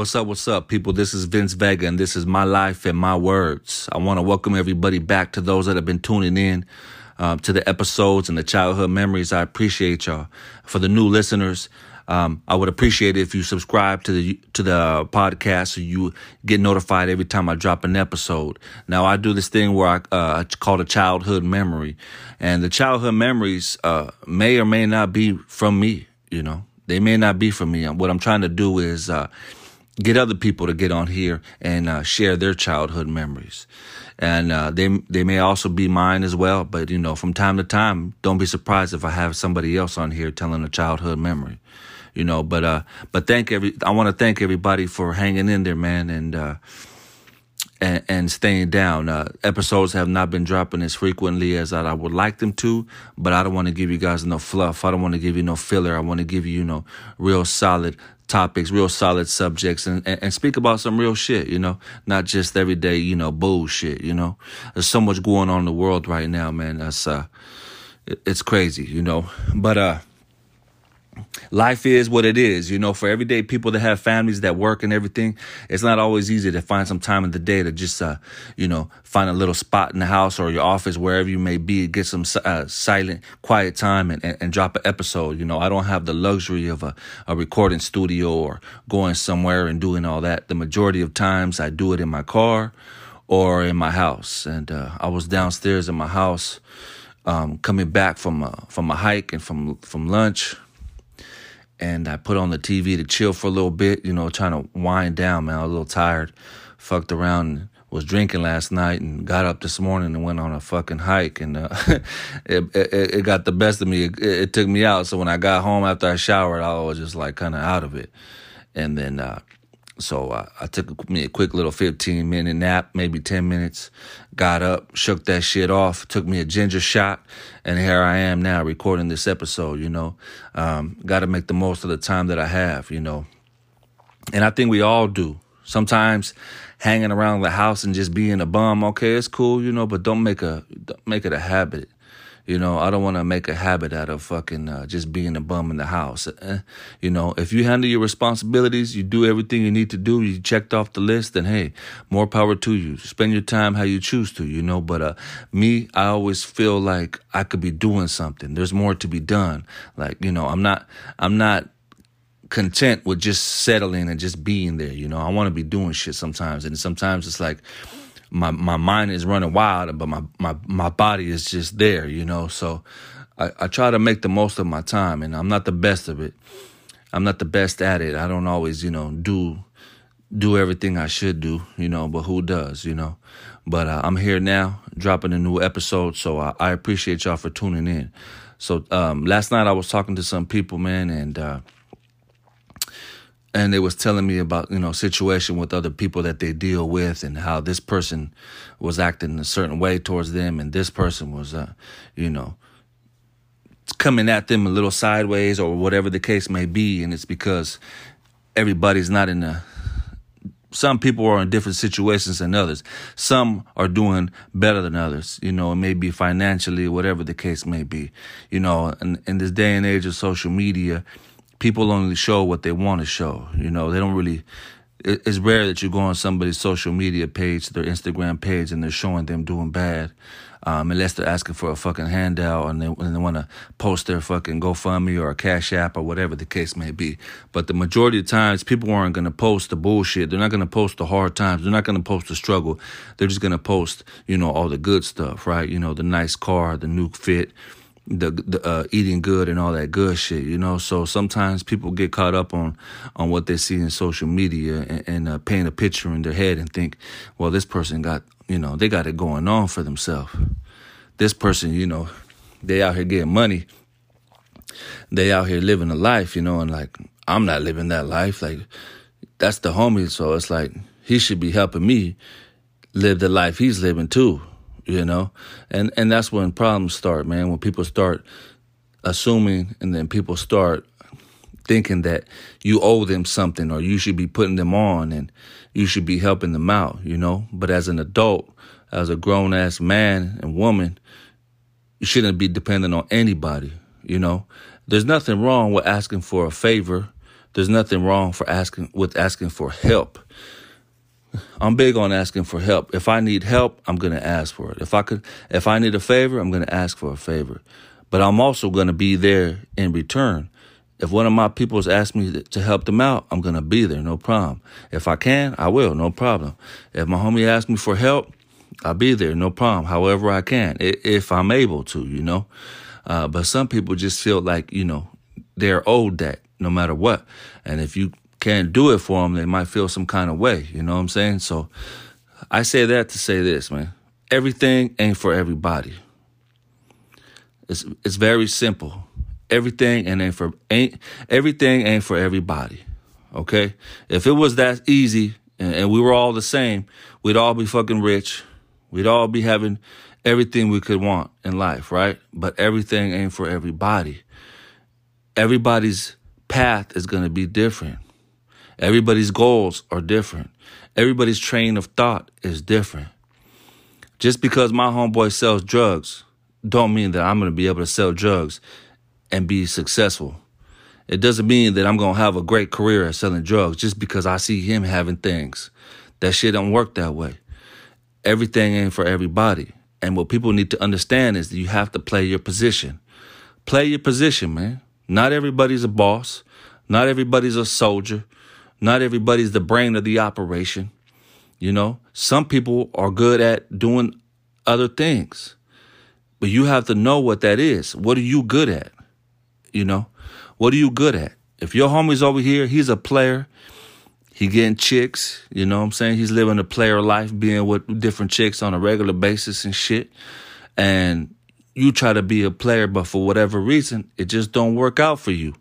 What's up? What's up, people? This is Vince Vega, and this is my life and my words. I want to welcome everybody back to those that have been tuning in uh, to the episodes and the childhood memories. I appreciate y'all. For the new listeners, um, I would appreciate it if you subscribe to the to the podcast so you get notified every time I drop an episode. Now I do this thing where I uh, call a childhood memory, and the childhood memories uh, may or may not be from me. You know, they may not be from me. What I'm trying to do is uh, get other people to get on here and uh, share their childhood memories. And uh, they they may also be mine as well. But you know, from time to time, don't be surprised if I have somebody else on here telling a childhood memory. You know, but uh, but thank every I want to thank everybody for hanging in there, man, and uh, and, and staying down. Uh, episodes have not been dropping as frequently as I would like them to, but I don't want to give you guys no fluff. I don't want to give you no filler. I want to give you, you know, real solid topics, real solid subjects, and, and, and, speak about some real shit, you know, not just everyday, you know, bullshit, you know. There's so much going on in the world right now, man. That's, uh, it, it's crazy, you know. But, uh, life is what it is. You know, for everyday people that have families that work and everything, it's not always easy to find some time in the day to just, uh, you know, find a little spot in the house or your office, wherever you may be, get some uh, silent, quiet time and, and, and, drop an episode. You know, I don't have the luxury of a, a recording studio or going somewhere and doing all that. The majority of times I do it in my car or in my house. And uh, I was downstairs in my house. Um, coming back from a, from a hike and from from lunch, and I put on the TV to chill for a little bit, you know, trying to wind down, man. I was a little tired, fucked around, was drinking last night, and got up this morning and went on a fucking hike, and uh, it, it, it got the best of me. It, it, took me out. So when I got home after I showered, I was just like kind of out of it, and then uh, so uh, I took me a quick little 15 minute nap, maybe 10 minutes, got up, shook that shit off, took me a ginger shot, and here I am now recording this episode, you know. Um, got to make the most of the time that I have, you know. And I think we all do. Sometimes hanging around the house and just being a bum, okay, it's cool, you know, but don't make a don't make it a habit. You know, I don't want to make a habit out of fucking uh, just being a bum in the house. Eh? You know, if you handle your responsibilities, you do everything you need to do, you checked off the list, then hey, more power to you. Spend your time how you choose to, you know. But uh, me, I always feel like I could be doing something. There's more to be done. Like, you know, I'm not, I'm not content with just settling and just being there. You know, I want to be doing shit sometimes. And sometimes it's like, my my mind is running wild, but my my my body is just there, you know. So I, I try to make the most of my time, and I'm not the best of it. I'm not the best at it. I don't always, you know, do do everything I should do, you know. But who does, you know? But uh, I'm here now, dropping a new episode. So I, I appreciate y'all for tuning in. So um, last night I was talking to some people, man, and. Uh, and they was telling me about you know situation with other people that they deal with and how this person was acting a certain way towards them and this person was uh you know coming at them a little sideways or whatever the case may be and it's because everybody's not in a some people are in different situations than others. Some are doing better than others. You know, it may be financially, whatever the case may be. You know, in, in this day and age of social media, people only show what they want to show. You know, they don't really. It's rare that you go on somebody's social media page, their Instagram page, and they're showing them doing bad, um, unless they're asking for a fucking handout and they, and they want to post their fucking GoFundMe or a Cash App or whatever the case may be. But the majority of times, people aren't going to post the bullshit. They're not going to post the hard times. They're not going to post the struggle. They're just going to post, you know, all the good stuff, right? You know, the nice car, the new fit the, the uh, eating good and all that good shit, you know. So sometimes people get caught up on on what they see in social media and, and uh, paint a picture in their head and think, well, this person got you know they got it going on for themselves. This person, you know, they out here getting money. They out here living a life, you know, and like I'm not living that life. Like that's the homie, so it's like he should be helping me live the life he's living too you know? And and that's when problems start man. When people start assuming and then people start thinking that you owe them something or you should be putting them on and you should be helping them out you know? But as an adult as a grown ass man and woman you shouldn't be dependent on anybody you know? There's nothing wrong with asking for a favor. There's nothing wrong for asking with asking for help. I'm big on asking for help. If I need help, I'm going to ask for it. If I could if I need a favor, I'm going to ask for a favor. But I'm also going to be there in return. If one of my people has asked me to help them out, I'm going to be there, no problem. If I can, I will, no problem. If my homie asks me for help, I'll be there, no problem, however I can, if I'm able to, you know. Uh, but some people just feel like, you know, they're owed that no matter what. And if you can't do it for them, they might feel some kind of way, you know what I'm saying? So I say that to say this, man. Everything ain't for everybody. It's, it's very simple everything and ain't for ain't everything ain't for everybody. Okay? If it was that easy and, and we were all the same, we'd all be fucking rich. We'd all be having everything we could want in life, right? But everything ain't for everybody. Everybody's path is going to be different. Everybody's goals are different. Everybody's train of thought is different. Just because my homeboy sells drugs don't mean that I'm going to be able to sell drugs and be successful. It doesn't mean that I'm going to have a great career at selling drugs just because I see him having things. That shit don't work that way. Everything ain't for everybody. And what people need to understand is that you have to play your position. Play your position, man. Not everybody's a boss. Not everybody's a soldier. Not everybody's the brain of the operation. You know, some people are good at doing other things. But you have to know what that is. What are you good at? You know, what are you good at? If your homie's over here, he's a player. He getting chicks, you know what I'm saying? He's living a player life, being with different chicks on a regular basis and shit. And you try to be a player, but for whatever reason, it just don't work out for you.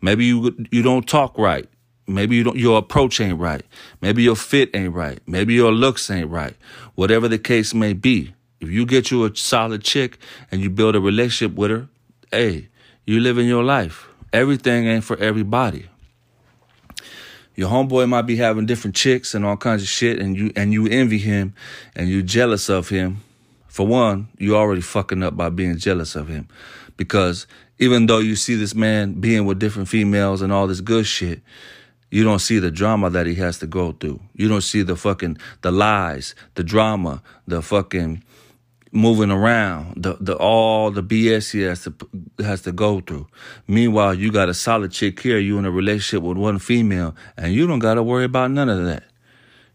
Maybe you you don't talk right. Maybe you don't your approach ain't right. Maybe your fit ain't right. Maybe your looks ain't right. Whatever the case may be. If you get you a solid chick and you build a relationship with her, hey, you living your life. Everything ain't for everybody. Your homeboy might be having different chicks and all kinds of shit, and you and you envy him, and you jealous of him. For one, you already fucking up by being jealous of him, because even though you see this man being with different females and all this good shit, you don't see the drama that he has to go through. You don't see the fucking the lies, the drama, the fucking moving around, the the all the BS he has to has to go through. Meanwhile, you got a solid chick here, you in a relationship with one female, and you don't got to worry about none of that.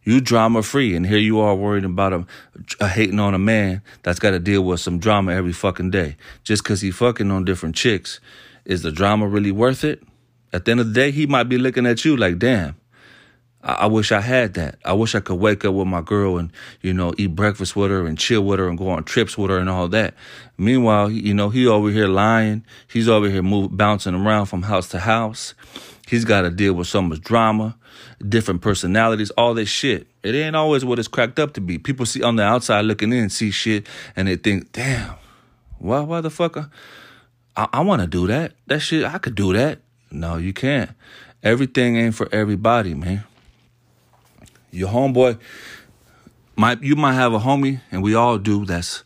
You drama free, and here you are worried about a, a hating on a man that's got to deal with some drama every fucking day just because he fucking on different chicks. Is the drama really worth it? At the end of the day, he might be looking at you like, damn, I, I wish I had that. I wish I could wake up with my girl and, you know, eat breakfast with her and chill with her and go on trips with her and all that. Meanwhile, you know, he over here lying. He's over here move, bouncing around from house to house. He's got to deal with so much drama, different personalities, all this shit. It ain't always what it's cracked up to be. People see on the outside looking in, see shit, and they think, damn, why, why the fuck? I, I, I want to do that. That shit, I could do that. No, you can't. Everything ain't for everybody, man. Your homeboy might you might have a homie, and we all do. That's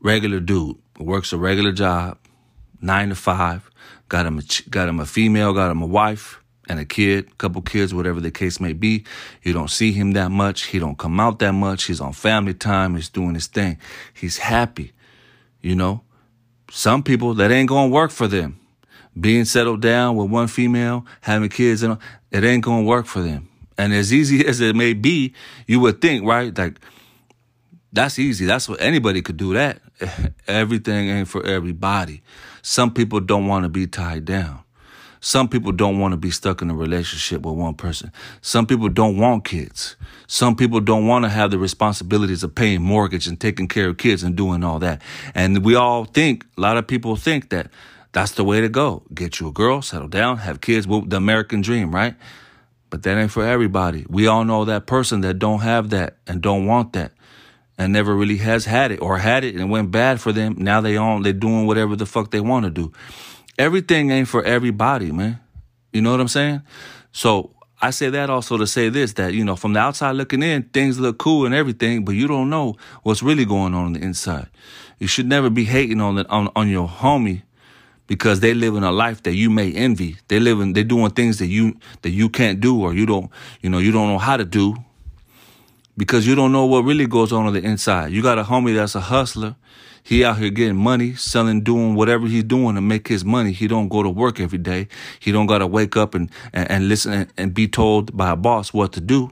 regular dude works a regular job, nine to five. Got him a, got him a female, got him a wife and a kid, couple kids, whatever the case may be. You don't see him that much. He don't come out that much. He's on family time. He's doing his thing. He's happy. You know, some people that ain't gonna work for them. Being settled down with one female, having kids, and it ain't gonna work for them. And as easy as it may be, you would think, right? Like, that's easy. That's what anybody could do that. Everything ain't for everybody. Some people don't want to be tied down. Some people don't want to be stuck in a relationship with one person. Some people don't want kids. Some people don't want to have the responsibilities of paying mortgage and taking care of kids and doing all that. And we all think, a lot of people think that that's the way to go. Get you a girl, settle down, have kids, the American dream, right? But that ain't for everybody. We all know that person that don't have that and don't want that and never really has had it or had it and went bad for them. Now they on they doing whatever the fuck they want to do. Everything ain't for everybody, man. You know what I'm saying? So I say that also to say this that, you know, from the outside looking in, things look cool and everything, but you don't know what's really going on on the inside. You should never be hating on the, on, on your homie because they live in a life that you may envy. They living, they're doing things that you that you can't do or you don't, you know, you don't know how to do because you don't know what really goes on on the inside. You got a homie that's a hustler. He out here getting money, selling, doing whatever he's doing to make his money. He don't go to work every day. He don't got to wake up and, and, and listen and, and be told by a boss what to do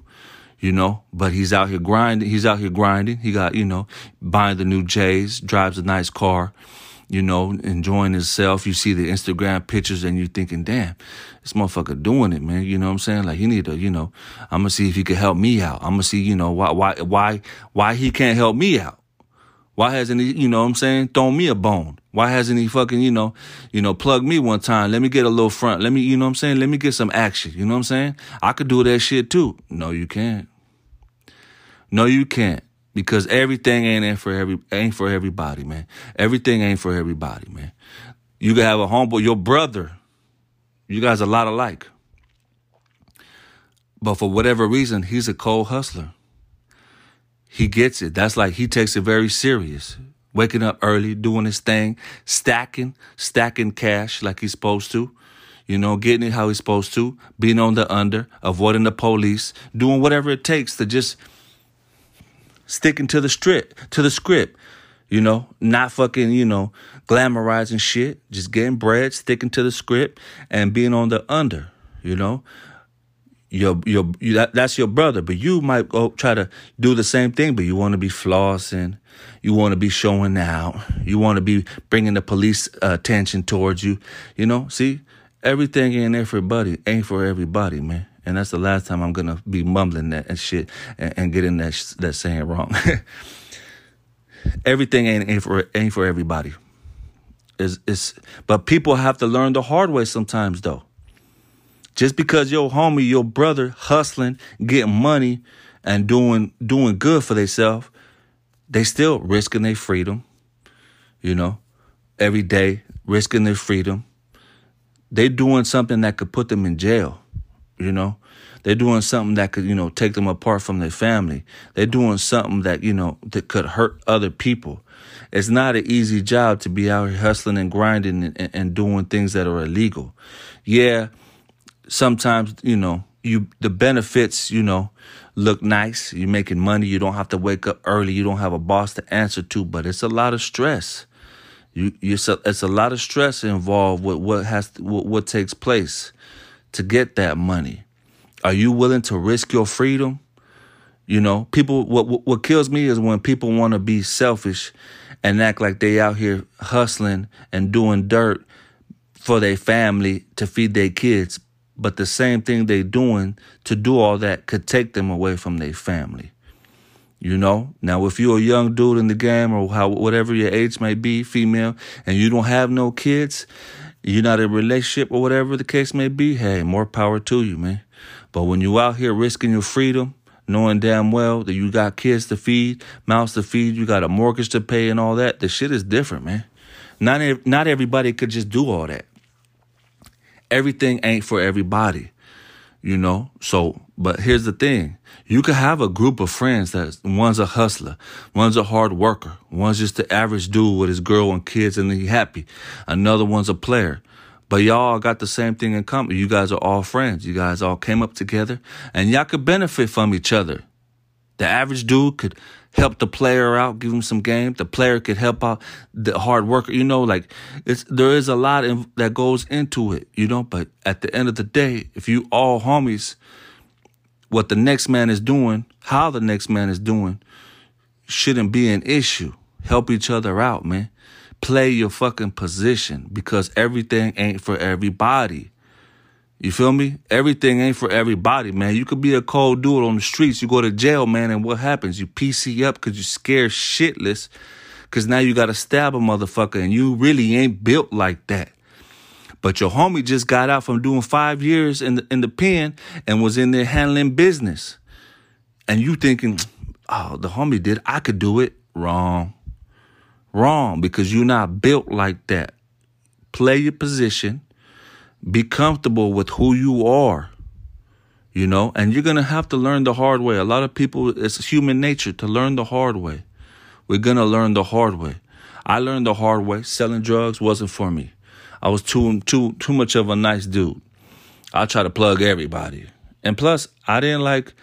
you know, but he's out here grinding. He's out here grinding. He got, you know, buying the new J's, drives a nice car, you know, enjoying himself. You see the Instagram pictures and you're thinking, damn, this motherfucker doing it, man. You know what I'm saying? Like he need to, you know, I'm gonna see if he can help me out. I'm gonna see, you know, why, why, why, why he can't help me out. Why hasn't he, you know what I'm saying, thrown me a bone? Why hasn't he fucking, you know, you know, plugged me one time? Let me get a little front. Let me, you know what I'm saying? Let me get some action. You know what I'm saying? I could do that shit too. No, you can't. No, you can't. Because everything ain't, ain't for every ain't for everybody, man. Everything ain't for everybody, man. You can have a homeboy, your brother. You guys a lot alike. But for whatever reason, he's a cold hustler. He gets it. That's like he takes it very serious. Waking up early, doing his thing, stacking, stacking cash like he's supposed to you know, getting it how he's supposed to, being on the under, avoiding the police, doing whatever it takes to just sticking to the script, to the script. You know, not fucking, you know, glamorizing shit, just getting bread, sticking to the script, and being on the under. You know, your your you, that, that's your brother, but you might go try to do the same thing, but you want to be flossing, you want to be showing out, you want to be bringing the police uh, attention towards you. You know, see, everything ain't everybody, ain't for everybody, man. And that's the last time I'm gonna be mumbling that and shit and, and getting that that saying wrong. Everything ain't, ain't for ain't for everybody. Is is but people have to learn the hard way sometimes though. Just because your homie, your brother hustling, getting money and doing doing good for themselves, they still risking their freedom, you know, every day, risking their freedom. They doing something that could put them in jail you know? They're doing something that could you know take them apart from their family. They're doing something that you know that could hurt other people. It's not an easy job to be out here hustling and grinding and, and doing things that are illegal. Yeah sometimes you know you the benefits you know look nice. You're making money. You don't have to wake up early. You don't have a boss to answer to but it's a lot of stress. You you it's a lot of stress involved with what has what, what takes place to get that money? Are you willing to risk your freedom? You know, people what what kills me is when people want to be selfish and act like they out here hustling and doing dirt for their family to feed their kids, but the same thing they doing to do all that could take them away from their family. You know, now if you're a young dude in the game or how whatever your age may be, female, and you don't have no kids, you're not in a relationship or whatever the case may be, hey, more power to you, man. But when you out here risking your freedom, knowing damn well that you got kids to feed, mouths to feed, you got a mortgage to pay and all that, the shit is different, man. Not not everybody could just do all that. Everything ain't for everybody, you know. So, but here's the thing: you could have a group of friends that one's a hustler, one's a hard worker, one's just the average dude with his girl and kids and he happy. Another one's a player. But y'all got the same thing in common. You guys are all friends. You guys all came up together and y'all could benefit from each other. The average dude could help the player out, give him some game. The player could help out the hard worker. You know, like it's there is a lot in, that goes into it. You know, but at the end of the day, if you all homies what the next man is doing, how the next man is doing, shouldn't be an issue. Help each other out, man. Play your fucking position because everything ain't for everybody. You feel me? Everything ain't for everybody, man. You could be a cold dude on the streets. You go to jail, man, and what happens? You PC up because you scared shitless because now you got to stab a motherfucker and you really ain't built like that. But your homie just got out from doing five years in the, in the pen and was in there handling business. And you thinking, oh, the homie did, I could do it. Wrong. Wrong, because you're not built like that. Play your position. Be comfortable with who you are. You know, and you're going to have to learn the hard way. A lot of people, it's human nature to learn the hard way. We're going to learn the hard way. I learned the hard way. Selling drugs wasn't for me. I was too too too much of a nice dude. I try to plug everybody, and plus, I didn't like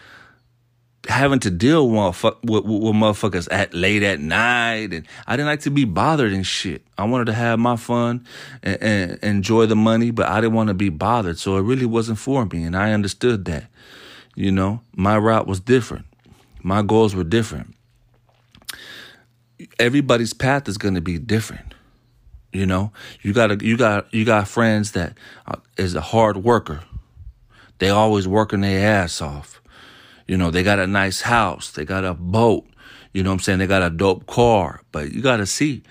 having to deal with, with, with, motherfuckers at late at night, and I didn't like to be bothered and shit. I wanted to have my fun and, and enjoy the money, but I didn't want to be bothered. So it really wasn't for me, and I understood that. You know, my route was different. My goals were different. Everybody's path is going to be different. You know, you got you got you got friends that uh, a hard worker. They always working their ass off. You know, they got a nice house, they got a boat. You know what I'm saying? They got a dope car, but you got to see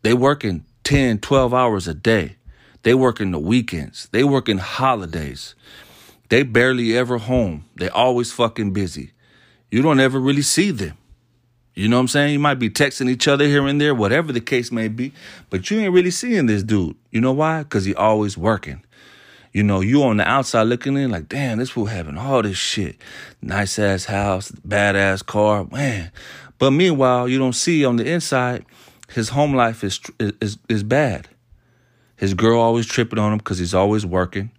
they working 10, 12 hours a day. They working the weekends. They working holidays. They barely ever home. They always fucking busy. You don't ever really see them. You know what I'm saying? You might be texting each other here and there, whatever the case may be, but you ain't really seeing this dude. You know why? Because he always working. You know, you on the outside looking in like, damn, this fool having all this shit. Nice ass house, badass car, man. But meanwhile, you don't see on the inside, his home life is is is bad. His girl always tripping on him because he's always working.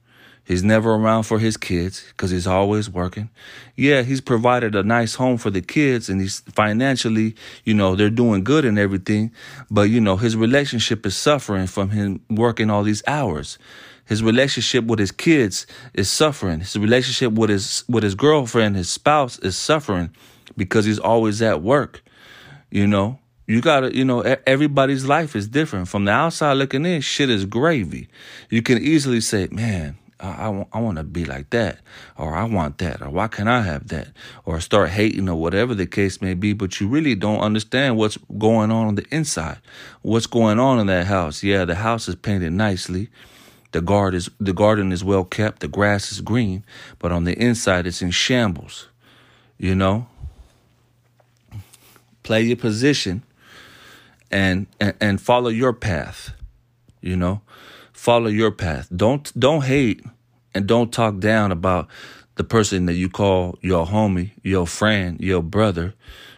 He's never around for his kids because he's always working. Yeah, he's provided a nice home for the kids and he's financially, you know, they're doing good and everything. But, you know, his relationship is suffering from him working all these hours. His relationship with his kids is suffering. His relationship with his with his girlfriend, his spouse is suffering because he's always at work. You know, you gotta, you know, everybody's life is different. From the outside looking in, shit is gravy. You can easily say, man, I, I, I want to be like that, or I want that, or why can't I have that, or start hating, or whatever the case may be. But you really don't understand what's going on on the inside, what's going on in that house. Yeah, the house is painted nicely, the guard is the garden is well kept, the grass is green, but on the inside it's in shambles. You know, play your position, and and, and follow your path. You know follow your path. Don't don't hate and don't talk down about the person that you call your homie, your friend, your brother.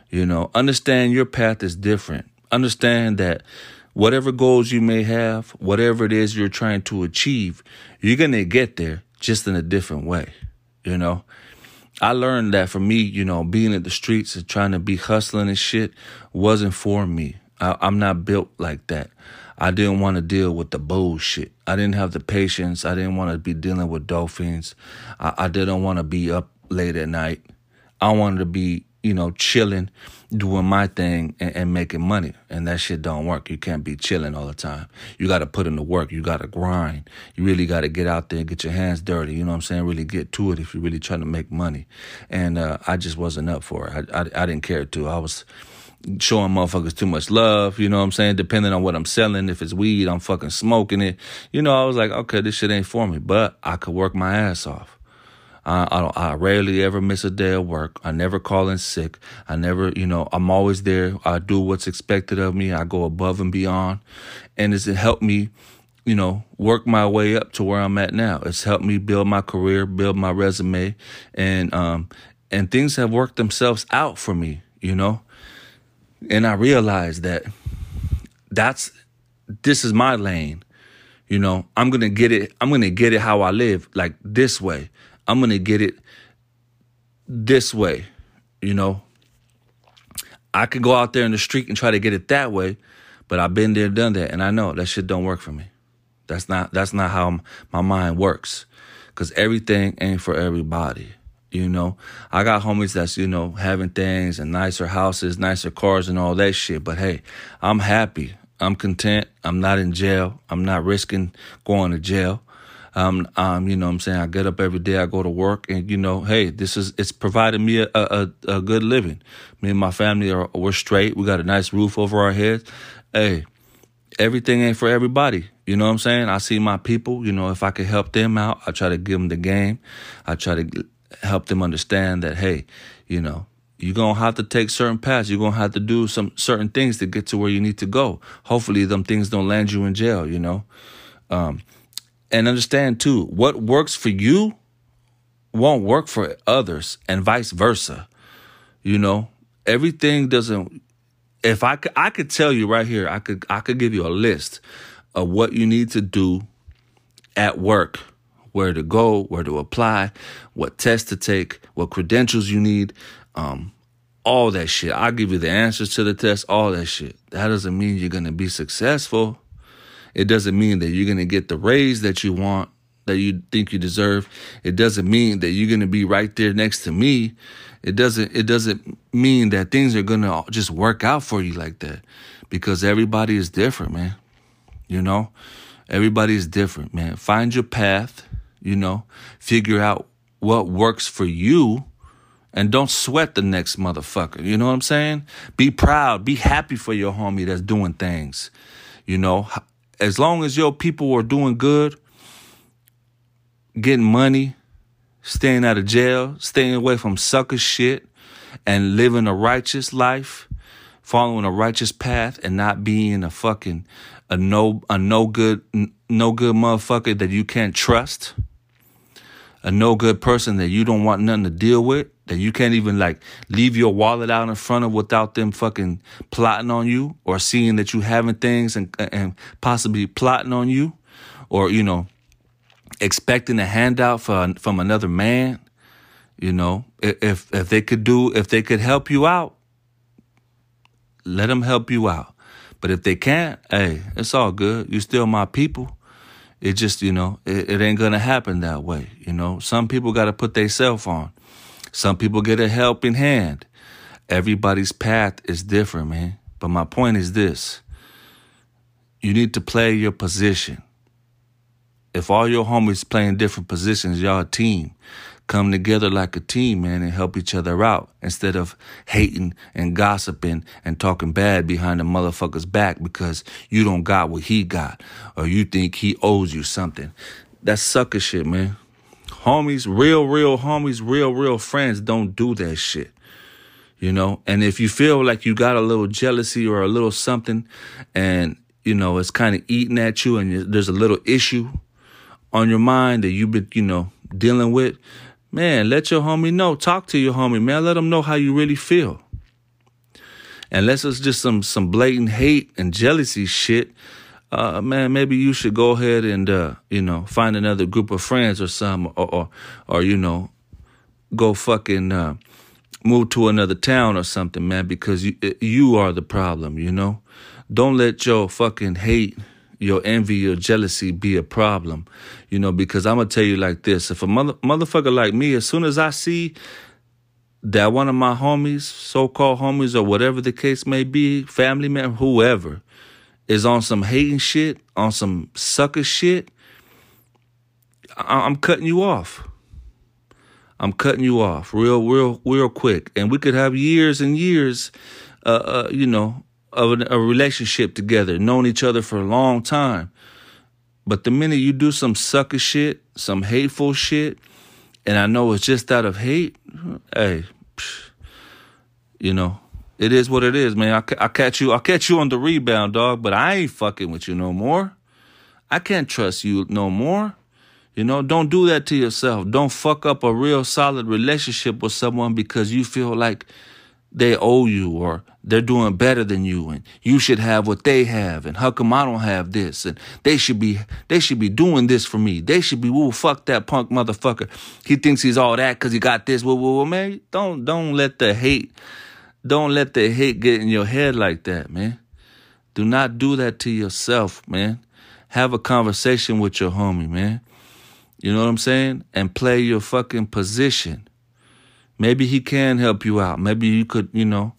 You know, understand your path is different. Understand that whatever goals you may have, whatever it is you're trying to achieve, you're going to get there just in a different way. You know, I learned that for me, you know, being in the streets and trying to be hustling and shit wasn't for me. I, I'm not built like that. I didn't want to deal with the bullshit. I didn't have the patience. I didn't want to be dealing with dolphins. I, I didn't want to be up late at night. I wanted to be, you know, chilling, doing my thing and, and making money. And that shit don't work. You can't be chilling all the time. You got to put in the work. You got to grind. You really got to get out there and get your hands dirty. You know what I'm saying? Really get to it if you're really trying to make money. And uh, I just wasn't up for it. I, I, I didn't care to. I was showing motherfuckers too much love, you know what I'm saying? Depending on what I'm selling, if it's weed, I'm fucking smoking it. You know, I was like, okay, this shit ain't for me, but I could work my ass off. I, I, I rarely ever miss a day of work. I never call in sick. I never, you know, I'm always there. I do what's expected of me. I go above and beyond. And it's helped me, you know, work my way up to where I'm at now. It's helped me build my career, build my resume, and um, and things have worked themselves out for me, you know. And I realized that that's this is my lane. You know, I'm gonna get it. I'm gonna get it how I live, like this way. I'm gonna get it this way. You know, I could go out there in the street and try to get it that way, but I've been there, done that, and I know that shit don't work for me. That's not that's not how my mind works, because everything ain't for everybody. You know, I got homies that's, you know, having things and nicer houses, nicer cars and all that shit. But hey, I'm happy. I'm content. I'm not in jail. I'm not risking going to jail. Um, um, you know I'm saying? I get up every day, I go to work and, you know, hey, this is, it's providing me a, a, a good living. Me and my family are, we're straight. We got a nice roof over our heads. Hey, everything ain't for everybody. You know what I'm saying? I see my people, you know, if I could help them out, I try to give them the game. I try to help them understand that, hey, you know, you're to have to take certain paths. You're to have to do some certain things to get to where you need to go. Hopefully, them things don't land you in jail, you know? Um, and understand too, what works for you won't work for others and vice versa. You know, everything doesn't, if I could, I could tell you right here, I could, I could give you a list of what you need to do at work, where to go, where to apply, what test to take, what credentials you need, um, all that shit. I'll give you the answers to the test, all that shit. That doesn't mean you're gonna be successful. It doesn't mean that you're gonna get the raise that you want, that you think you deserve. It doesn't mean that you're gonna be right there next to me. It doesn't it doesn't mean that things are gonna just work out for you like that. Because everybody is different, man. You know? Everybody is different, man. Find your path, you know, figure out what works for you and don't sweat the next motherfucker. You know what I'm saying? Be proud, be happy for your homie that's doing things. You know, as long as your people are doing good, getting money, staying out of jail, staying away from sucker shit, and living a righteous life, following a righteous path, and not being a fucking a no a no good no good motherfucker that you can't trust, a no good person that you don't want nothing to deal with, that you can't even like leave your wallet out in front of without them fucking plotting on you or seeing that you having things and and possibly plotting on you, or you know, expecting a handout for, from another man. You know, if if they could do if they could help you out, let them help you out. But if they can't, hey, it's all good. You're still my people. It just, you know, it, it ain't gonna happen that way. You know, some people gotta put their self on. Some people get a helping hand. Everybody's path is different, man. But my point is this. You need to play your position. If all your homies playing different positions, y'all a team come together like a team, man, and help each other out instead of hating and gossiping and talking bad behind the motherfucker's back because you don't got what he got or you think he owes you something. That's sucker shit, man. Homies, real, real homies, real, real friends don't do that shit. You know, and if you feel like you got a little jealousy or a little something and, you know, it's kind of eating at you and there's a little issue on your mind that you've been, you know, dealing with, man, let your homie know. Talk to your homie, man. Let them know how you really feel. Unless it's just some some blatant hate and jealousy shit, uh, man, maybe you should go ahead and uh, you know find another group of friends or some, or or, or you know, go fucking uh, move to another town or something, man, because you you are the problem. You know, don't let your fucking hate your envy, your jealousy be a problem, you know, because I'm gonna tell you like this: if a mother, motherfucker like me, as soon as I see that one of my homies, so-called homies, or whatever the case may be, family member, whoever, is on some hating shit, on some sucker shit, I- I'm cutting you off. I'm cutting you off real, real, real quick, and we could have years and years, uh, uh, you know, of a, relationship together, known each other for a long time. But the minute you do some sucker shit, some hateful shit, and I know it's just out of hate, hey, you know, it is what it is, man. I, I catch you, I catch you on the rebound, dog. But I ain't fucking with you no more. I can't trust you no more. You know, don't do that to yourself. Don't fuck up a real solid relationship with someone because you feel like they owe you or they're doing better than you and you should have what they have and how come I don't have this and they should be they should be doing this for me. They should be woo fuck that punk motherfucker. He thinks he's all that cuz he got this. Whoa, whoa, whoa, man. Don't don't let the hate don't let the hate get in your head like that, man. Do not do that to yourself, man. Have a conversation with your homie, man. You know what I'm saying? And play your fucking position. Maybe he can help you out. Maybe you could, you know,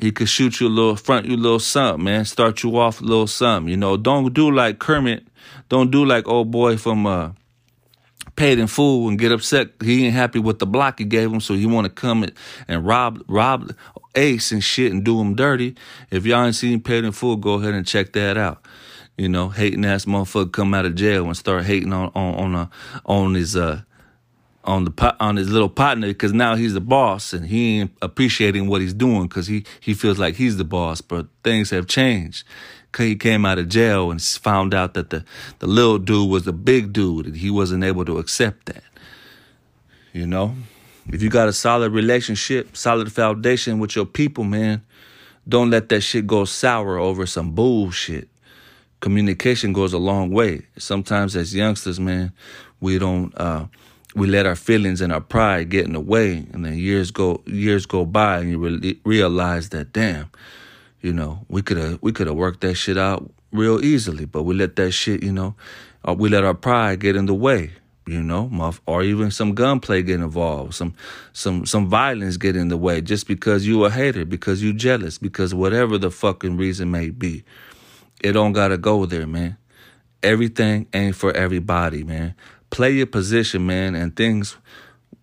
he could shoot you a little, front you a little something, man. Start you off a little something. You know, don't do like Kermit. Don't do like old boy from uh, Paid in Full and get upset. He ain't happy with the block he gave him, so he want to come and rob rob Ace and shit and do him dirty. If y'all ain't seen Paid in Full, go ahead and check that out. You know, hating ass motherfucker come out of jail and start hating on on on, uh, on his uh on the on his little partner because now he's the boss and he ain't appreciating what he's doing because he he feels like he's the boss. But things have changed. He came out of jail and found out that the the little dude was the big dude and he wasn't able to accept that. You know, if you got a solid relationship, solid foundation with your people, man, don't let that shit go sour over some bullshit. communication goes a long way. Sometimes as youngsters, man, we don't uh, we let our feelings and our pride get in the way, and then years go years go by, and you re- realize that damn, you know, we could have we could have worked that shit out real easily, but we let that shit, you know, uh, we let our pride get in the way, you know, or even some gunplay get involved, some some some violence get in the way just because you a hater, because you jealous, because whatever the fucking reason may be. It don't gotta go there, man. Everything ain't for everybody, man. Play your position, man, and things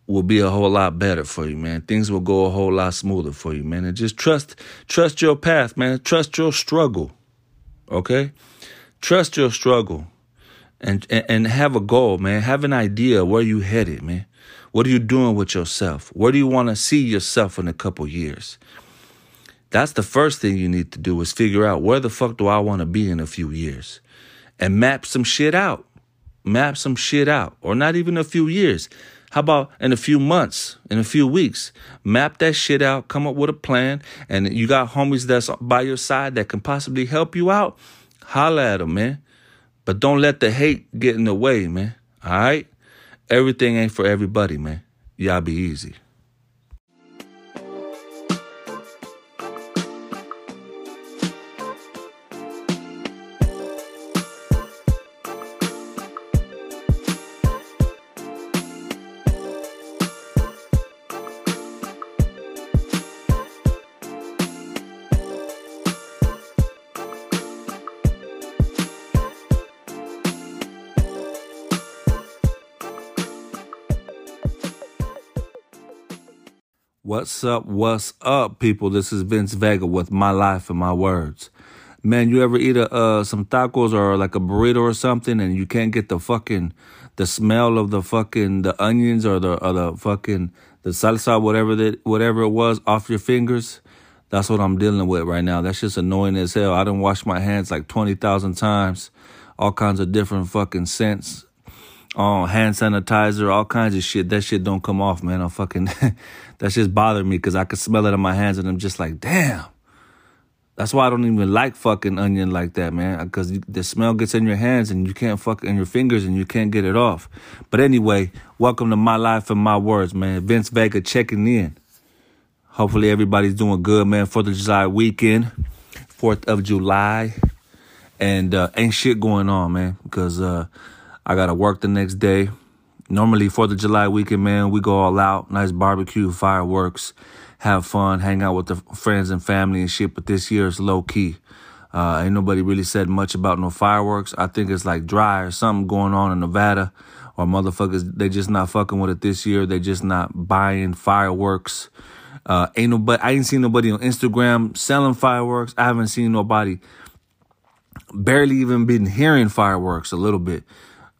will be a whole lot better for you, man. Things will go a whole lot smoother for you, man. And just trust trust your path, man. Trust your struggle. Okay? Trust your struggle. And, and have a goal, man. Have an idea where you headed, man. What are you doing with yourself? Where do you want to see yourself in a couple years? That's the first thing you need to do is figure out where the fuck do I want to be in a few years and map some shit out. Map some shit out. Or not even a few years. How about in a few months, in a few weeks? Map that shit out, come up with a plan, and you got homies that's by your side that can possibly help you out. Holla at them, man. But don't let the hate get in the way, man. All right? Everything ain't for everybody, man. Y'all be easy. What's up? What's up, people? This is Vince Vega with My Life and My Words. Man, you ever eat a uh, some tacos or like a burrito or something, and you can't get the fucking the smell of the fucking the onions or the or the fucking the salsa, whatever that whatever it was, off your fingers? That's what I'm dealing with right now. That's just annoying as hell. I don't wash my hands like twenty thousand times, all kinds of different fucking scents oh, hand sanitizer, all kinds of shit. That shit don't come off, man. I'm fucking, that just bothered me because I could smell it on my hands and I'm just like, damn. That's why I don't even like fucking onion like that, man. Because the smell gets in your hands and you can't fuck in your fingers and you can't get it off. But anyway, welcome to my life and my words, man. Vince Vega checking in. Hopefully everybody's doing good, man. Fourth of July weekend, Fourth of July, and uh, ain't shit going on, man. Because uh, I gotta work the next day. Normally, Fourth of July weekend, man, we go all out, nice barbecue, fireworks, have fun, hang out with the friends and family and shit. But this year it's low key. Uh, ain't nobody really said much about no fireworks. I think it's like dry or something going on in Nevada, or motherfuckers they just not fucking with it this year. They just not buying fireworks. Uh, ain't nobody. I ain't seen nobody on Instagram selling fireworks. I haven't seen nobody. Barely even been hearing fireworks a little bit.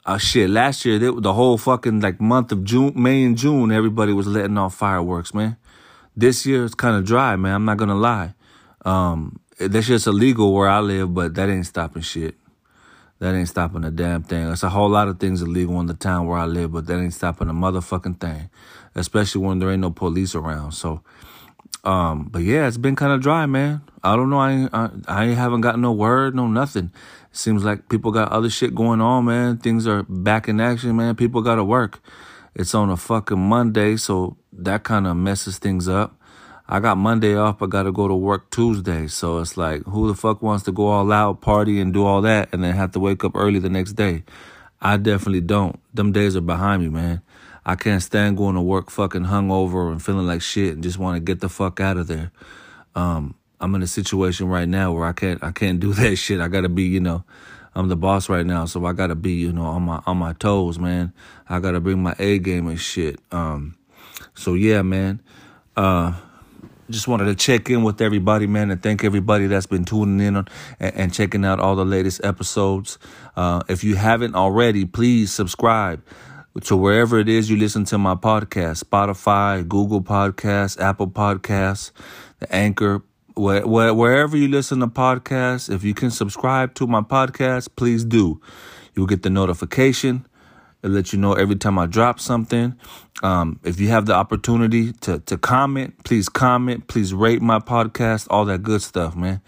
Uh, shit, last year, they, the whole fucking like month of June, May and June, everybody was letting off fireworks, man. This year it's kind of dry, man. I'm not gonna lie. Um, that's just illegal where I live, but that ain't stopping shit. That ain't stopping a damn thing. It's a whole lot of things illegal in the town where I live, but that ain't stopping a motherfucking thing. Especially when there ain't no police around. So, um, but yeah, it's been kind of dry, man. I don't know. I, I I haven't got no word, no nothing. Seems like people got other shit going on, man. Things are back in action, man. People got to work. It's on a fucking Monday, so that kind of messes things up. I got Monday off, I got to go to work Tuesday. So it's like, who the fuck wants to go all out, party, and do all that, and then have to wake up early the next day? I definitely don't. Them days are behind me, man. I can't stand going to work fucking hungover and feeling like shit and just want to get the fuck out of there. Um, I'm in a situation right now where I can't I can't do that shit. I gotta be, you know, I'm the boss right now, so I gotta be, you know, on my on my toes, man. I gotta bring my A game and shit. Um, so yeah, man. Uh, just wanted to check in with everybody, man, and thank everybody that's been tuning in on, and, and checking out all the latest episodes. Uh, if you haven't already, please subscribe to wherever it is you listen to my podcast Spotify, Google Podcasts, Apple Podcasts, the Anchor where, where, wherever you listen to podcasts, if you can subscribe to my podcast, please do. You'll get the notification. It'll let you know every time I drop something. Um, if you have the opportunity to to comment, please comment. Please rate my podcast. All that good stuff, man.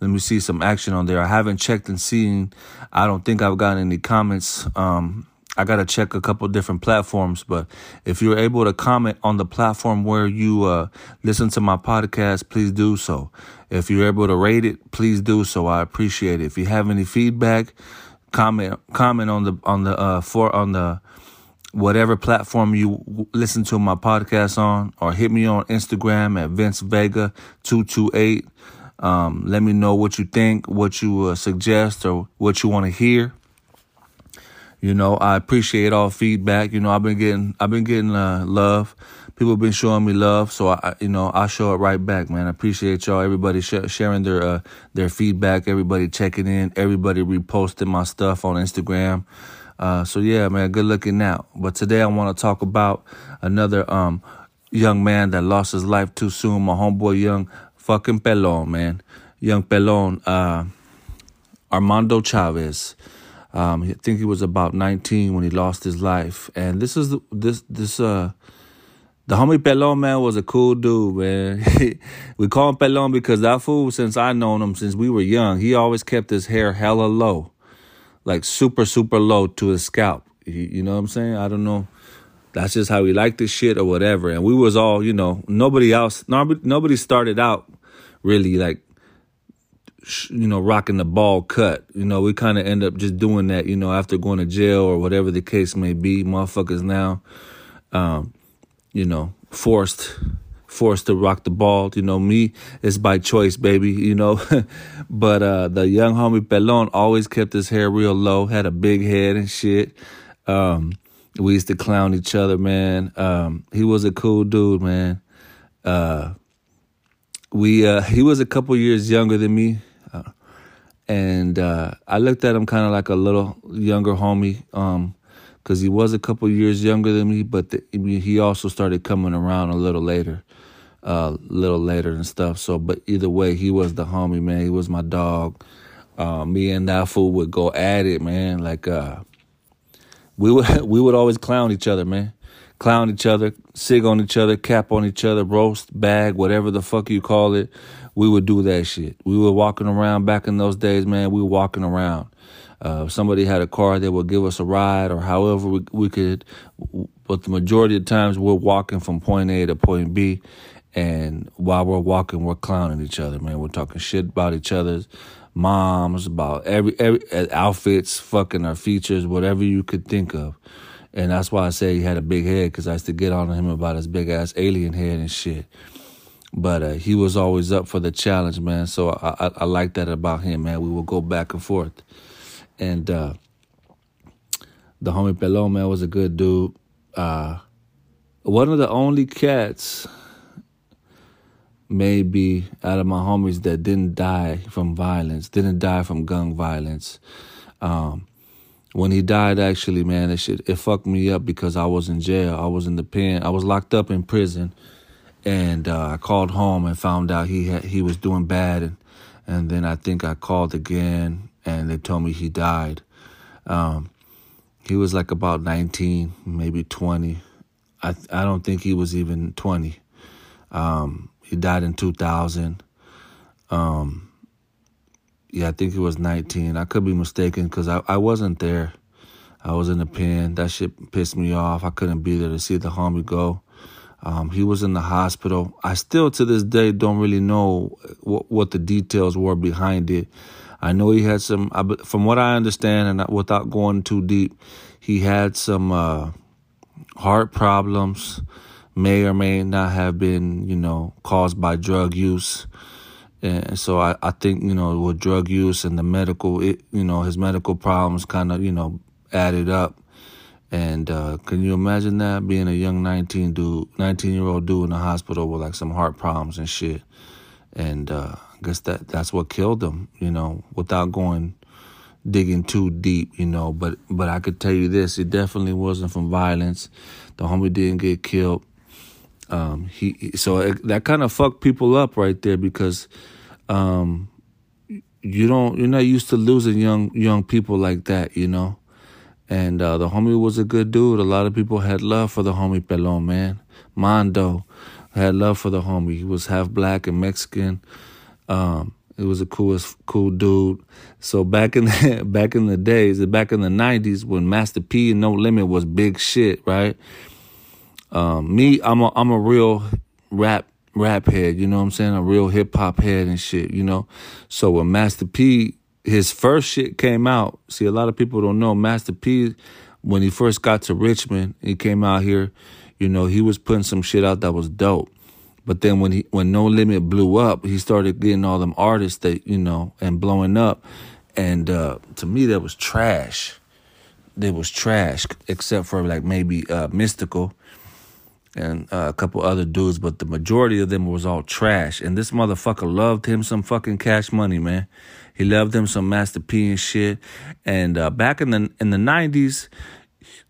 let me see some action on there. I haven't checked and seen. I don't think I've gotten any comments. Um, I gotta check a couple different platforms, but if you're able to comment on the platform where you uh, listen to my podcast, please do so. If you're able to rate it, please do so. I appreciate it. If you have any feedback, comment comment on the on the uh, for on the whatever platform you listen to my podcast on, or hit me on Instagram at Vince Vega two two eight. Um, let me know what you think, what you uh, suggest, or what you want to hear. You know, I appreciate all feedback. You know, I've been getting, I've been getting uh, love. People have been showing me love, so I, you know, I show it right back, man. I appreciate y'all. Everybody sh- sharing their uh, their feedback. Everybody checking in. Everybody reposting my stuff on Instagram. Uh, so yeah, man, good looking out. But today I want to talk about another um young man that lost his life too soon. My homeboy, young fucking Pelon, man, young Pelon, uh, Armando Chavez. Um, I think he was about 19 when he lost his life. And this is the, this this uh the homie Pelon man was a cool dude, man. we call him Pelon because that fool, since I known him since we were young, he always kept his hair hella low, like super super low to his scalp. He, you know what I'm saying? I don't know. That's just how he liked this shit or whatever. And we was all, you know, nobody else, nobody, nobody started out really like you know, rocking the ball cut. You know, we kind of end up just doing that, you know, after going to jail or whatever the case may be. Motherfuckers now, um, you know, forced forced to rock the ball. You know, me, it's by choice, baby, you know. but uh the young homie Pelon always kept his hair real low, had a big head and shit. Um, we used to clown each other, man. Um, he was a cool dude, man. Uh, we uh, he was a couple years younger than me and uh, I looked at him kind of like a little younger homie, because um, he was a couple years younger than me, but the, he also started coming around a little later, a uh, little later and stuff. So, but either way, he was the homie, man. He was my dog. Uh, me and that fool would go at it, man. Like uh, we would we would always clown each other, man. Clown each other, sig on each other, cap on each other, roast, bag, whatever the fuck you call it we would do that shit. We were walking around back in those days, man. We were walking around. Uh, somebody had a car, that would give us a ride or however we, we could. But the majority of times, we're walking from point A to point B. And while we're walking, we're clowning each other, man. We're talking shit about each other's moms, about every, every outfits, fucking our features, whatever you could think of. And that's why I say he had a big head, because I used to get on him about his big ass alien head and shit but uh, he was always up for the challenge, man. So I, I, I like that about him, man. We will go back and forth, and uh, the homie Pelon, man, was a good dude. Uh, one of the only cats, maybe out of my homies that didn't die from violence, didn't die from gun violence. Um, when he died, actually, man, it shit it fucked me up because I was in jail. I was in the pen. I was locked up in prison and uh, I called home and found out he had, he was doing bad, and and then I think I called again, and they told me he died. Um, he was like about 19, maybe 20. I I don't think he was even 20. Um, he died in 2000. Um, yeah, I think he was 19. I could be mistaken because I, I wasn't there. I was in the pen. That shit pissed me off. I couldn't be there to see the homie go. Um, he was in the hospital. I still to this day don't really know what, what the details were behind it. I know he had some, from what I understand, and without going too deep, he had some uh, heart problems, may or may not have been, you know, caused by drug use. And so I, I think, you know, with drug use and the medical, it, you know, his medical problems kind of, you know, added up. And uh, can you imagine that being a young 19 dude, 19 year old dude in the hospital with like some heart problems and shit? And uh, I guess that that's what killed him, you know, without going digging too deep, you know. But but I could tell you this: it definitely wasn't from violence. The homie didn't get killed. Um, he so it, that kind of fucked people up right there because um, you don't you're not used to losing young young people like that, you know. And uh, the homie was a good dude. A lot of people had love for the homie Pelon, man. Mondo had love for the homie. He was half black and Mexican. Um, He was a coolest cool dude. So back in the, back in the days, back in the nineties, when Master P and No Limit was big shit, right? Um, me, I'm a I'm a real rap rap head. You know what I'm saying? A real hip hop head and shit. You know. So when Master P his first shit came out, see a lot of people don't know Master P when he first got to Richmond, he came out here. You know, he was putting some shit out that was dope. But then when he when No Limit blew up, he started getting all them artists that you know and blowing up. And uh, to me, that was trash. They was trash, except for like maybe uh, Mystikal and uh, a couple other dudes, but the majority of them was all trash. And this motherfucker loved him some fucking cash money, man. He loved him some Master P and shit. And uh, back in the in the nineties,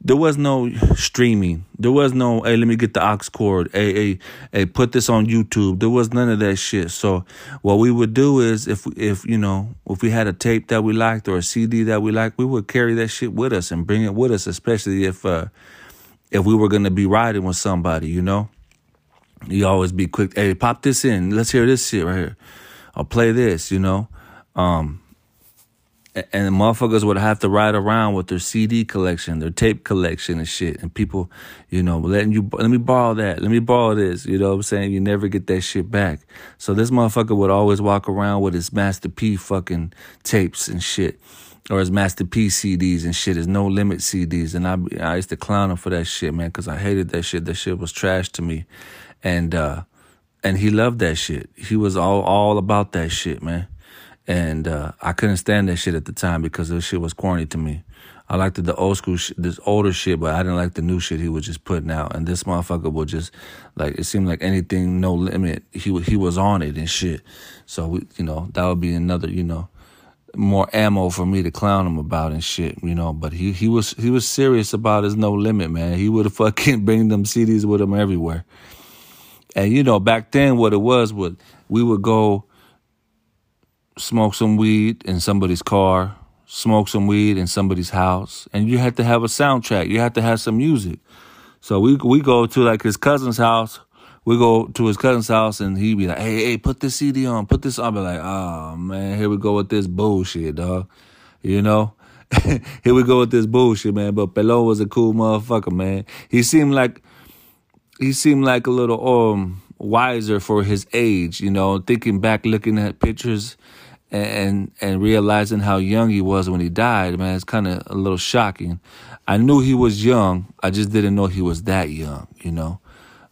there was no streaming. There was no, hey, let me get the aux cord. Hey, hey, hey, put this on YouTube. There was none of that shit. So what we would do is if if you know, if we had a tape that we liked or a CD that we liked, we would carry that shit with us and bring it with us, especially if uh if we were gonna be riding with somebody, you know. You always be quick, hey, pop this in. Let's hear this shit right here. I'll play this, you know. Um and the motherfuckers would have to ride around with their CD collection, their tape collection and shit. And people, you know, letting you, let me borrow that. Let me borrow this. You know what I'm saying? You never get that shit back. So this motherfucker would always walk around with his Master P fucking tapes and shit. Or his Master P CDs and shit, his No Limit CDs. And I, I used to clown him for that shit, man, because I hated that shit. That shit was trash to me. And, uh, and he loved that shit. He was all, all about that shit, man. And uh, I couldn't stand that shit at the time because this shit was corny to me. I liked the old school, sh- this older shit, but I didn't like the new shit he was just putting out. And this motherfucker would just like it seemed like anything, no limit. He he was on it and shit. So we, you know, that would be another, you know, more ammo for me to clown him about and shit, you know. But he he was he was serious about his no limit, man. He would fucking bring them CDs with him everywhere. And you know, back then, what it was, what we would go smoke some weed in somebody's car, smoke some weed in somebody's house, and you had to have a soundtrack. You had to have some music. So we we go to like his cousin's house. We go to his cousin's house and he'd be like, "Hey, hey, put this CD on, put this on." I'll be like, "Oh man, here we go with this bullshit, dog." You know, here we go with this bullshit, man. But Pelon was a cool motherfucker, man. He seemed like he seemed like a little um wiser for his age, you know, thinking back, looking at pictures and and realizing how young he was when he died, man, it's kind of a little shocking. I knew he was young, I just didn't know he was that young, you know.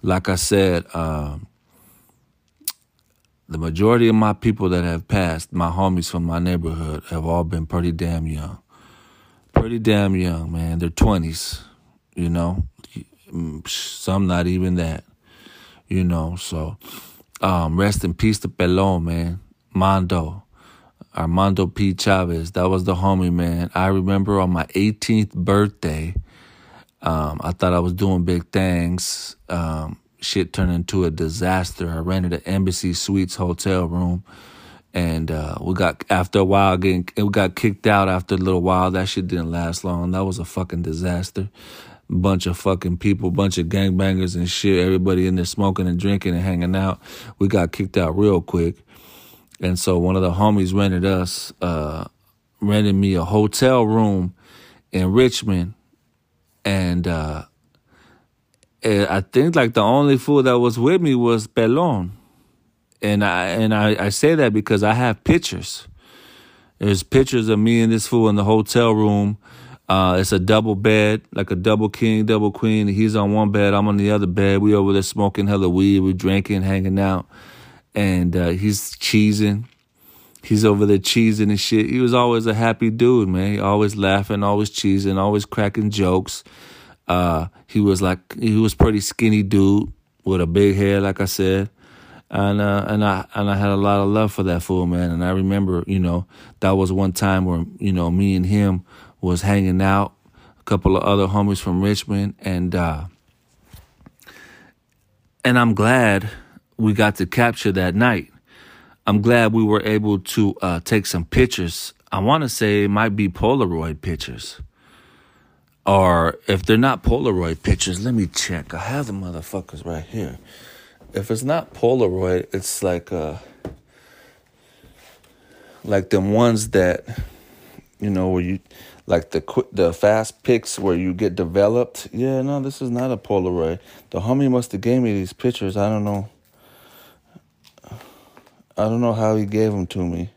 Like I said, um, the majority of my people that have passed, my homies from my neighborhood, have all been pretty damn young. Pretty damn young, man. They're 20s, you know. Some not even that, you know. So, um, rest in peace to Pelon, man. Mondo. Armando P. Chavez. That was the homie, man. I remember on my 18th birthday, um, I thought I was doing big things. Um, shit turned into a disaster. I rented an Embassy Suites hotel room. And uh, we got after a while getting we got kicked out after a little while. That shit didn't last long. That was a fucking disaster. Bunch of fucking people, bunch of gangbangers and shit. Everybody in there smoking and drinking and hanging out. We got kicked out real quick. And so one of the homies rented us, uh, rented me a hotel room in Richmond. And, uh, I think like the only fool that was with me was Pelon. And I, and I, I say that because I have pictures. There's pictures of me and this fool in the hotel room. Uh, it's a double bed, like a double king, double queen. He's on one bed, I'm on the other bed. We over there smoking hella weed, we drinking, hanging out and uh, he's cheesing. He's over there cheesing and shit. He was always a happy dude, man. Always laughing, always cheesing, always cracking jokes. Uh, he was like he was pretty skinny dude with a big head, like I said. And uh, and I and I had a lot of love for that fool, man. And I remember, you know, that was one time where you know me and him was hanging out, a couple of other homies from Richmond, and uh, and I'm glad we got to capture that night. I'm glad we were able to uh, take some pictures. I want to say it might be Polaroid pictures. Or if they're not Polaroid pictures, let me check. I have the motherfuckers right here. If it's not Polaroid, it's like uh like them ones that, you know, where you like the quick, the fast pics where you get developed. Yeah, no, this is not a Polaroid. The homie must have gave me these pictures. I don't know. I don't know how he gave them to me.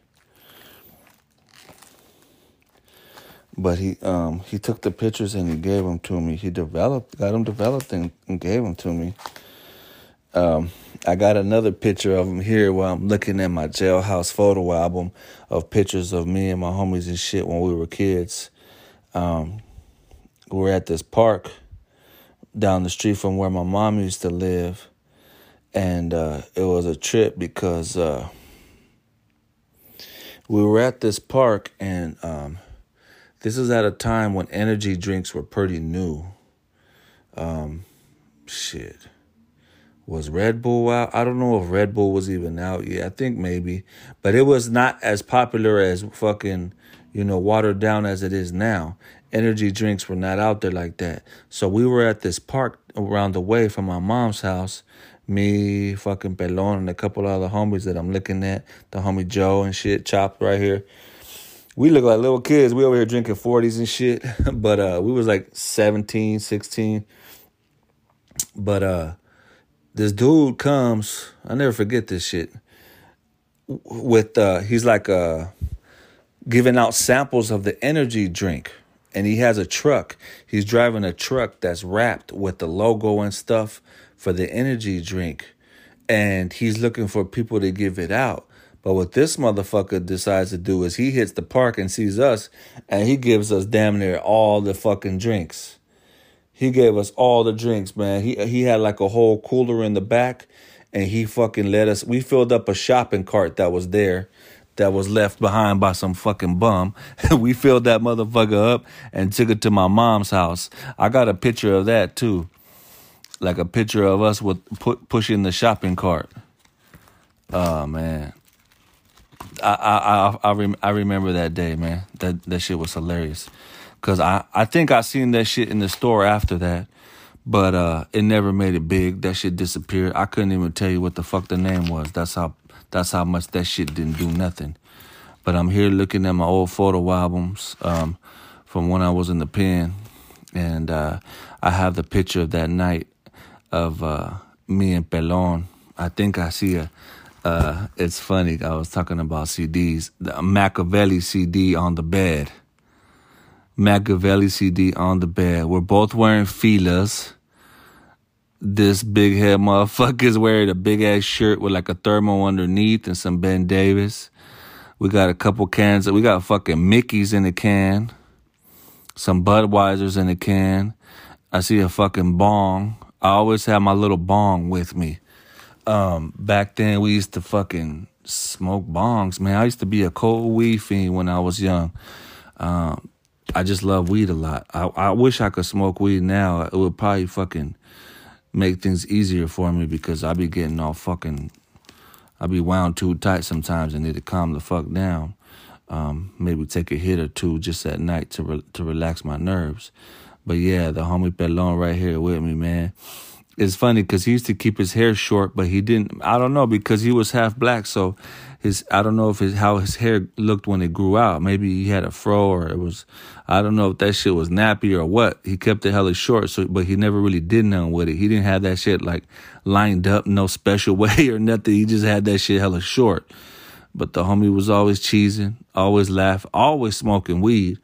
But he um he took the pictures and he gave them to me. He developed, got them developed and, and gave them to me. Um, I got another picture of him here while I'm looking at my jailhouse photo album of pictures of me and my homies and shit when we were kids. Um, We're at this park down the street from where my mom used to live, and uh, it was a trip because uh, we were at this park and um, this is at a time when energy drinks were pretty new. Um, shit. Was Red Bull out? I don't know if Red Bull was even out yet. I think maybe. But it was not as popular as fucking, you know, watered down as it is now. Energy drinks were not out there like that. So we were at this park around the way from my mom's house. Me, fucking Pelon, and a couple other homies that I'm looking at. The homie Joe and shit, chopped right here we look like little kids. We over here drinking 40s and shit. But uh we was like 17, 16. But uh this dude comes, I never forget this shit. With uh he's like uh giving out samples of the energy drink. And he has a truck. He's driving a truck that's wrapped with the logo and stuff for the energy drink. And he's looking for people to give it out. But what this motherfucker decides to do is he hits the park and sees us and he gives us damn near all the fucking drinks. He gave us all the drinks, man. He he had like a whole cooler in the back and he fucking let us we filled up a shopping cart that was there that was left behind by some fucking bum. we filled that motherfucker up and took it to my mom's house. I got a picture of that too. Like a picture of us with put pushing the shopping cart. Oh man. I I I rem- I remember that day, man. That that shit was hilarious. Cause I I think I seen that shit in the store after that, but uh, it never made it big. That shit disappeared. I couldn't even tell you what the fuck the name was. That's how that's how much that shit didn't do nothing. But I'm here looking at my old photo albums um, from when I was in the pen, and uh, I have the picture of that night of uh, me and Pelon. I think I see a uh, it's funny. I was talking about CDs. The Makaveli CD on the bed. Makaveli CD on the bed. We're both wearing Fila's. This big head motherfucker is wearing a big ass shirt with like a thermo underneath and some Ben Davis. We got a couple cans. We got fucking Mickey's in the can. Some Budweiser's in the can. I see a fucking bong. I always had my little bong with me. Um, back then we used to fucking smoke bongs, man. I used to be a cold weed fiend when I was young. Um, I just love weed a lot. I, I wish I could smoke weed now. It would probably fucking make things easier for me because I'd be getting all fucking, I'd be wound too tight sometimes and need to calm the fuck down. Um, maybe take a hit or two just at night to re- to relax my nerves. But yeah, the homie Pelon right here with me, man it's funny because he used to keep his hair short, but he didn't. I don't know because he was half black, so his I don't know if his how his hair looked when it grew out. Maybe he had a fro or it was I don't know if that shit was nappy or what. He kept it hella short, so but he never really did nothing with it. He didn't have that shit like lined up no special way or nothing. He just had that shit hella short. But the homie was always cheesing, always laughing, always smoking weed,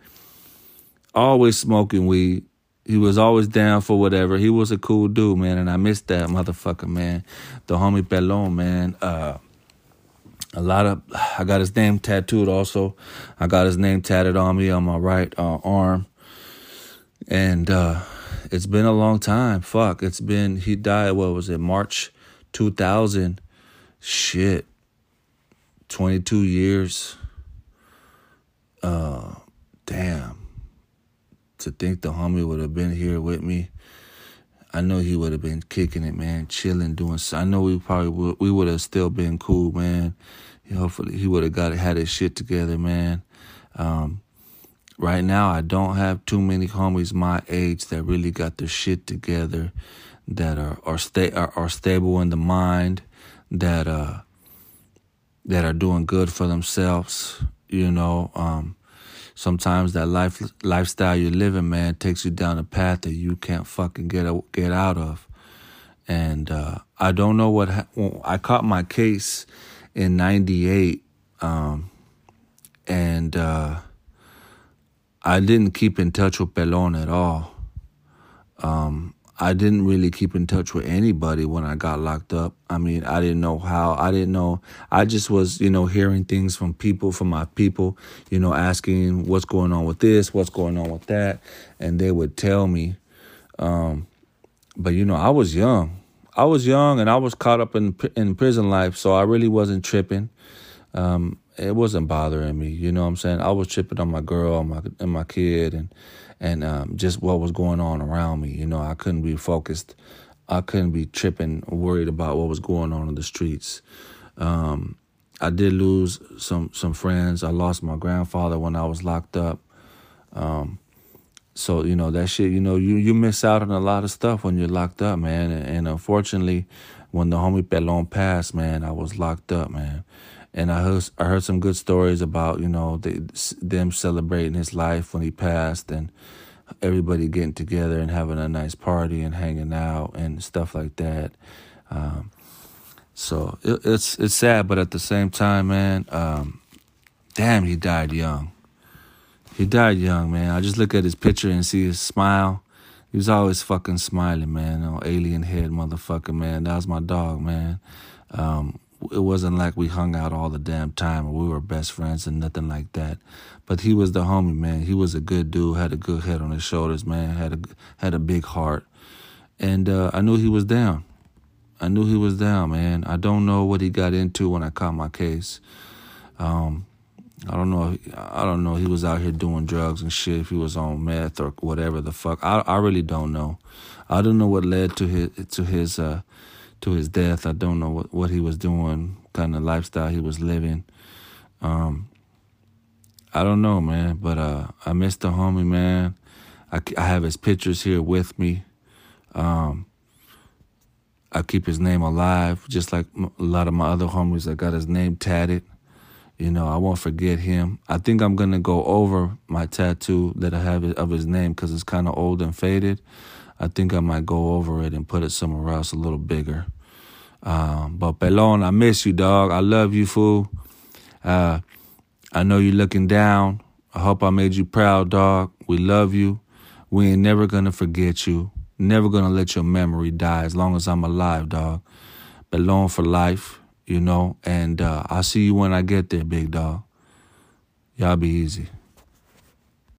always smoking weed he was always down for whatever. He was a cool dude, man, and I miss that motherfucker, man. The homie Pelon, man. Uh, a lot of I got his name tattooed also. I got his name tatted on me on my right uh, arm. And uh, it's been a long time. Fuck, it's been he died what was it? March 2000. Shit. 22 years. Uh damn to think the homie would have been here with me. I know he would have been kicking it, man, chilling, doing. I know we probably would, we would have still been cool, man. Hopefully, he would have got had his shit together, man. Um, right now, I don't have too many homies my age that really got their shit together, that are are sta- are, are stable in the mind, that uh that are doing good for themselves You know, um, sometimes that life lifestyle you're living, man, takes you down a path that you can't fucking get get out of. And uh, I don't know what ha- well, I caught my case in '98, um, and uh, I didn't keep in touch with Pelon at all. Um, I didn't really keep in touch with anybody when I got locked up. I mean, I didn't know how. I didn't know. I just was, you know, hearing things from people, from my people, you know, asking what's going on with this, what's going on with that, and they would tell me. Um, but you know, I was young. I was young, and I was caught up in in prison life, so I really wasn't tripping. Um, it wasn't bothering me. You know what I'm saying? I was tripping on my girl my and my kid, and and um, just what was going on around me. You know, I couldn't be focused. I couldn't be tripping, worried about what was going on in the streets. Um, I did lose some some friends. I lost my grandfather when I was locked up. Um, so you know that shit. You know you you miss out on a lot of stuff when you're locked up, man. And, and unfortunately, when the homie Pelon passed, man, I was locked up, man. And I heard I heard some good stories about you know the, them celebrating his life when he passed and everybody getting together and having a nice party and hanging out and stuff like that. Um, so it, it's it's sad, but at the same time, man, um, damn, he died young. He died young, man. I just look at his picture and see his smile. He was always fucking smiling, man. Oh, alien head motherfucker, man. That was my dog, man. Um, it wasn't like we hung out all the damn time or we were best friends and nothing like that. But he was the homie, man. He was a good dude, had a good head on his shoulders, man. Had a had a big heart, and uh, I knew he was down. I knew he was down, man. I don't know what he got into when I caught my case. Um, I don't know. I don't know. He was out here doing drugs and shit. If he was on meth or whatever the fuck, I I really don't know. I don't know what led to his to his uh, to his death. I don't know what, what he was doing, kind of lifestyle he was living. Um, I don't know, man, but uh, I miss the homie, man. I, I have his pictures here with me. Um, I keep his name alive, just like a lot of my other homies. I got his name tatted. You know, I won't forget him. I think I'm gonna go over my tattoo that I have of his name because it's kind of old and faded. I think I might go over it and put it somewhere else a little bigger. Um, but Pelon, I miss you, dog. I love you, fool. Uh, I know you're looking down. I hope I made you proud, dog. We love you. We ain't never gonna forget you. Never gonna let your memory die as long as I'm alive, dog. Pelon for life, you know. And uh, I'll see you when I get there, big dog. Y'all be easy.